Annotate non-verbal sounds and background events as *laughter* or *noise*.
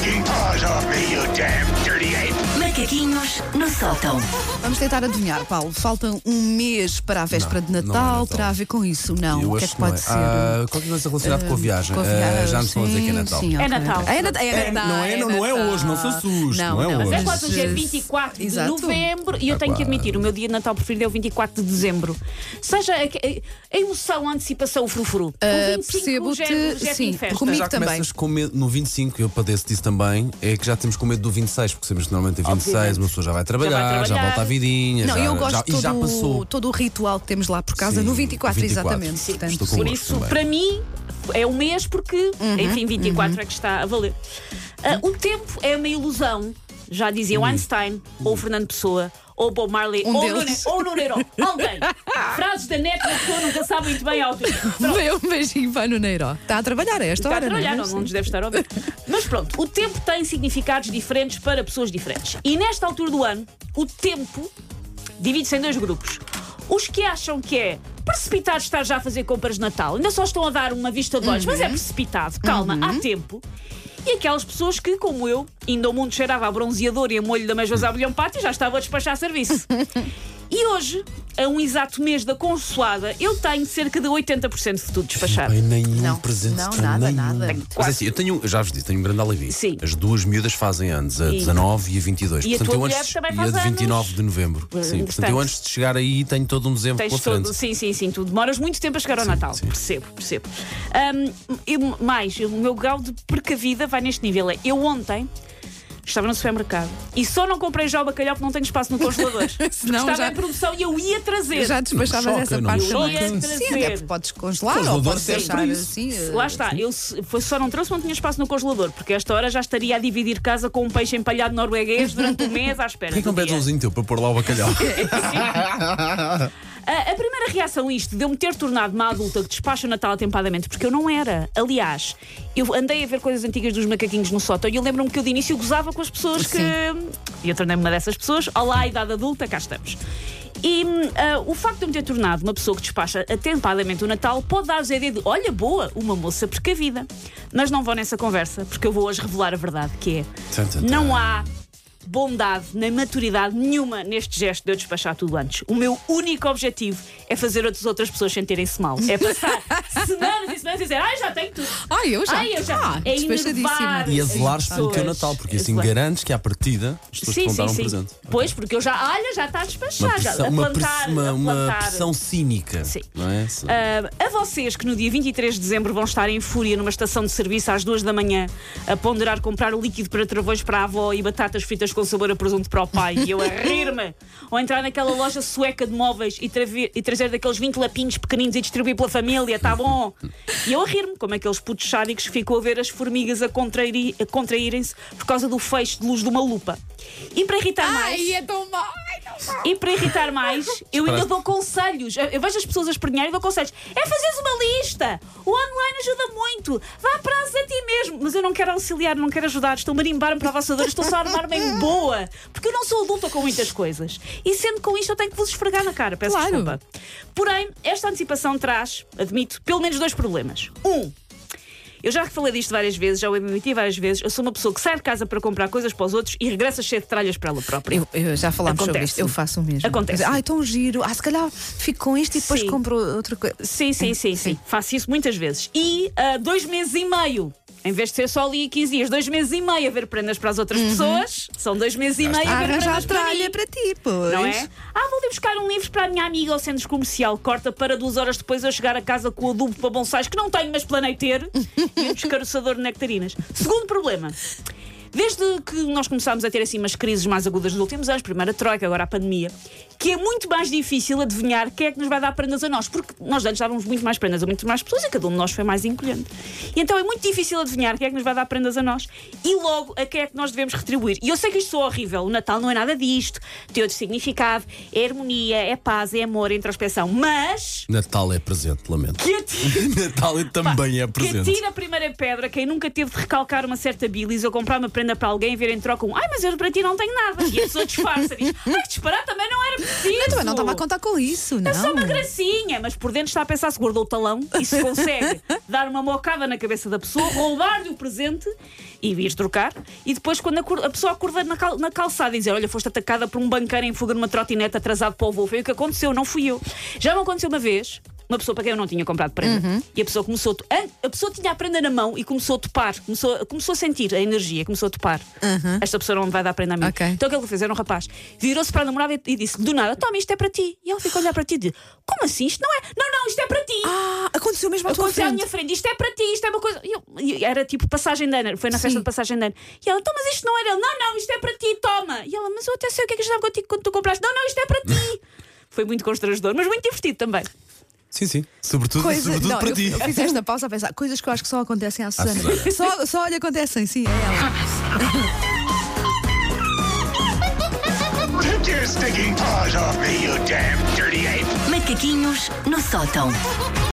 taking paws off me, you damn dirty! Macaquinhos no sótão. Vamos tentar adivinhar, Paulo. Falta um mês para a véspera de não é Natal. Natal. Terá a ver com isso? Não. Eu o que é acho que pode não ser? Ah, qualquer coisa relacionada com a viagem. Com a Ah, viagem, já me estão a dizer que é sim, Natal. sim, É ok. Natal. É Natal. É, É, Natal, não é- não é Natal. hoje, não se assuste, não é não, hoje. Mas é quase hoje é 24 de Exato. novembro e eu Ah, tenho que admitir, o meu dia de Natal preferido é o 24 de dezembro. Seja a, a- a emoção, a antecipação, o frufru. Ah, o 25 percebo-te, é- é sim, comigo Já também. começas com medo no 25, eu padeço disso também, é que já temos com medo do 26, porque sabemos que normalmente é 26, Obviamente. uma pessoa já vai trabalhar, já, trabalhar. volta à vidinha, Não, já, eu gosto já, de já todo, passou. o- todo o ritual que temos lá por casa Sim, no 24, 24. exatamente. Sim, Portanto, Por isso, também. para mim, é o mês porque, Uhum, enfim, 24 é que está a valer. Ah, o tempo é uma ilusão, já dizia o Einstein, ou o Fernando Pessoa, ou Bob Marley, Um ou. Nuno- ou Nuneiro. Alguém. *laughs* Frases da net que a pessoa nunca sabe muito bem ao um beijinho para no Neiro. Está a trabalhar a esta Está a hora, trabalhar, não é? não nos deve estar a ouvir. Mas pronto, o tempo tem significados diferentes para pessoas diferentes. E nesta altura do ano, o tempo divide-se em dois grupos. Os que acham que é precipitado estar já a fazer compras de Natal, ainda só estão a dar uma vista de olhos, mas é precipitado, calma, há tempo. E aquelas pessoas que, como eu, ainda o mundo cheirava a bronzeador e a molho da mesma a bilhão pátio, já estava a despachar serviço. *laughs* E hoje, a um exato mês da consoada, eu tenho cerca de 80% de tudo despachado. Bem, nenhum Não, presente não, de nada, nenhum. nada. Mas é assim, eu tenho, já vos disse, tenho um grande alívio. Sim. As duas miúdas fazem anos, a E- 19 e a 22. E a tua eu mulher antes, também e faz a de 29 anos. de novembro. Sim, portanto, eu antes de chegar aí tenho todo um dezembro Tens pela frente. todo, sim, sim, sim. Tu demoras muito tempo a chegar ao Natal. sim. Percebo, percebo. Ahm, eu- mais, o meu grau de precavida vai neste nível. É, Eu ontem estava no supermercado e só não comprei já o bacalhau porque não tenho espaço no congelador. *laughs* Senão estava já- em promoção e eu ia trazer. Já despachavas Não essa choca, não parte choca. Sim, Trazer. até podes congelar ou podes deixar assim. eh, Lá está, eu só não trouxe, não tinha espaço no congelador, porque esta hora já estaria a dividir casa com um peixe empalhado norueguês durante um mês à espera. Que não do pedes dia. umzinho teu para pôr lá o bacalhau? *laughs* *laughs* A, a primeira reação a isto deu-me ter tornado uma adulta que despacha o Natal atempadamente, porque eu não era. Aliás, eu andei a ver coisas antigas dos macaquinhos no sótão e eu lembro-me que eu de início gozava com as pessoas que. E eu tornei-me uma dessas pessoas. Olá, idade adulta, cá estamos. E ah, o facto de eu me ter tornado uma pessoa que despacha atempadamente o Natal pode dar-vos a ideia de, olha, boa, uma moça precavida. Mas não vou nessa conversa, porque eu vou hoje revelar a verdade, que é tum. não há bondade nem maturidade nenhuma neste gesto de eu despachar tudo antes. O meu único objetivo é fazer outras outras pessoas sentirem-se mal. É passar *laughs* semanas e semanas e dizer, ai, já tenho tudo. Ai, eu já. Ai, eu já. Ah, é enervar E a as zelares pelo teu. Natal, porque assim garantes que à partida as pessoas te Sim, vão dar um sim. presente. Pois, porque eu já, olha, já está a despachar, Uma já, pressão, a uma, plantar, press- uma, a uma plantar. pressão cínica. Sim. Não é? Ah, a vocês que no dia 23 de dezembro vão estar em fúria numa estação de serviço às duas da manhã a ponderar comprar o líquido para travões para a avó e batatas fritas com sabor a presunto para o pai e eu a *laughs* rir-me ou entrar naquela loja sueca de móveis e, traver- e trazer daqueles 20 lapinhos pequeninos e distribuir pela família, tá bom? E eu a rir-me, como aqueles putos sádicos que ficou a ver as formigas a, contrairi- a contraírem-se por causa do feixe de luz de uma lupa. E para irritar mais. Ai, é tão mal. E para irritar mais, eu ainda dou conselhos. Eu eu vejo as pessoas a espernear e dou conselhos. É fazeres uma lista. O online ajuda muito. Vá a prazos a ti mesmo. Mas eu não quero auxiliar, não quero ajudar. Estou a marimbar-me para a vossa dor. Estou só a armar-me em boa. Porque eu não sou adulta com muitas coisas. E sendo com isto, eu tenho que vos esfregar na cara. Peço Claro. desculpa. Porém, esta antecipação traz, admito, pelo menos dois problemas. Um. Eu já falei disto várias vezes, já o admiti várias vezes. Eu sou uma pessoa que sai de casa para comprar coisas para os outros e regressa cheia de tralhas para ela própria. Eu, eu já falámos sobre isto. Eu faço o mesmo. Acontece. Ai, tão giro. Ah, se calhar fico com isto e depois Sim. compro outra coisa. Sim, sim, sim, *laughs* sim. Faço isso muitas vezes. E ah, dois meses e meio. Em vez de ser só ali 15 dias, dois meses e meio a ver prendas para as outras pessoas, são dois meses e meio a Ah, ver arranjar prendas para mim. para ti, pois. Não é? Ah, vou ali buscar um livro para a minha amiga ao centro comercial. Corta para duas horas depois eu chegar a casa com o adubo para bonsais que não tenho, mas planei ter *laughs* e um descaroçador de nectarinas. Segundo problema. Desde que nós começámos a ter assim umas crises mais agudas nos últimos anos, primeiro a Troika, agora a pandemia, que é muito mais difícil adivinhar quem é que nos vai dar prendas a nós, porque nós antes dávamos muito mais prendas a muitas mais pessoas e cada um de nós foi mais encolhendo. E então é muito difícil adivinhar quem é que nos vai dar prendas a nós e logo a quem é que nós devemos retribuir. E eu sei que isto soa horrível, o Natal não é nada disto, tem outro significado, é harmonia, é paz, é amor, é introspeção, mas Natal é presente, lamento. que atire, *laughs* Natal também é que presente. atire a primeira pedra quem nunca teve de recalcar uma certa bilis ou comprar uma prenda para alguém vir em troca um Ai, mas eu para ti não tenho nada. E a pessoa disfarça, diz Ai, que disparar também não era preciso. Eu também não estava a contar com isso, não. É só uma gracinha, mas por dentro está a pensar se guardou o talão e se consegue *laughs* dar uma mocada na cabeça da pessoa, roubar-lhe o presente e vir trocar. E depois, quando a, a pessoa acorda na, cal- na calçada e dizer: Olha, foste atacada por um banqueiro em fuga numa trotinete atrasado para o voo, foi o que aconteceu, não fui eu. Já me aconteceu uma vez. Uma pessoa para quem eu não tinha comprado prenda. Uhum. E a pessoa começou a, a, pessoa tinha a prenda na mão e começou a topar, começou, começou a sentir a energia, começou a topar. Esta pessoa não me vai dar prenda a mim. Uhum. Ok. Então aquilo que ele fez era um rapaz. Virou-se para a namorada e- e disse: Do nada, toma, isto é para ti. E ela ficou a olhar para ti e disse: Como assim? Isto não é? Não, não, isto é para ti. Ah, aconteceu mesmo à tua Aconteceu à frente. minha frente, isto é para ti, isto é uma coisa. E eu- e era tipo passagem de ano, foi na festa Sim. de passagem de ano. E ela, então, mas isto não era ele, não, não, isto é para ti, toma. E ela, mas eu até sei o que é que eu estava contigo quando tu compraste. Não, não, isto é para ti. *laughs* Foi muito constrangedor, mas muito divertido também. Sim, sim. Sobretudo, Coisa, sobretudo não, para eu, ti. eu fiz esta pausa a pensar coisas que eu acho que só acontecem à Susana. Só, só lhe acontecem, sim, é ela. Take your stinking paws off me, you damn dirty ape! Macaquinhos no sótão.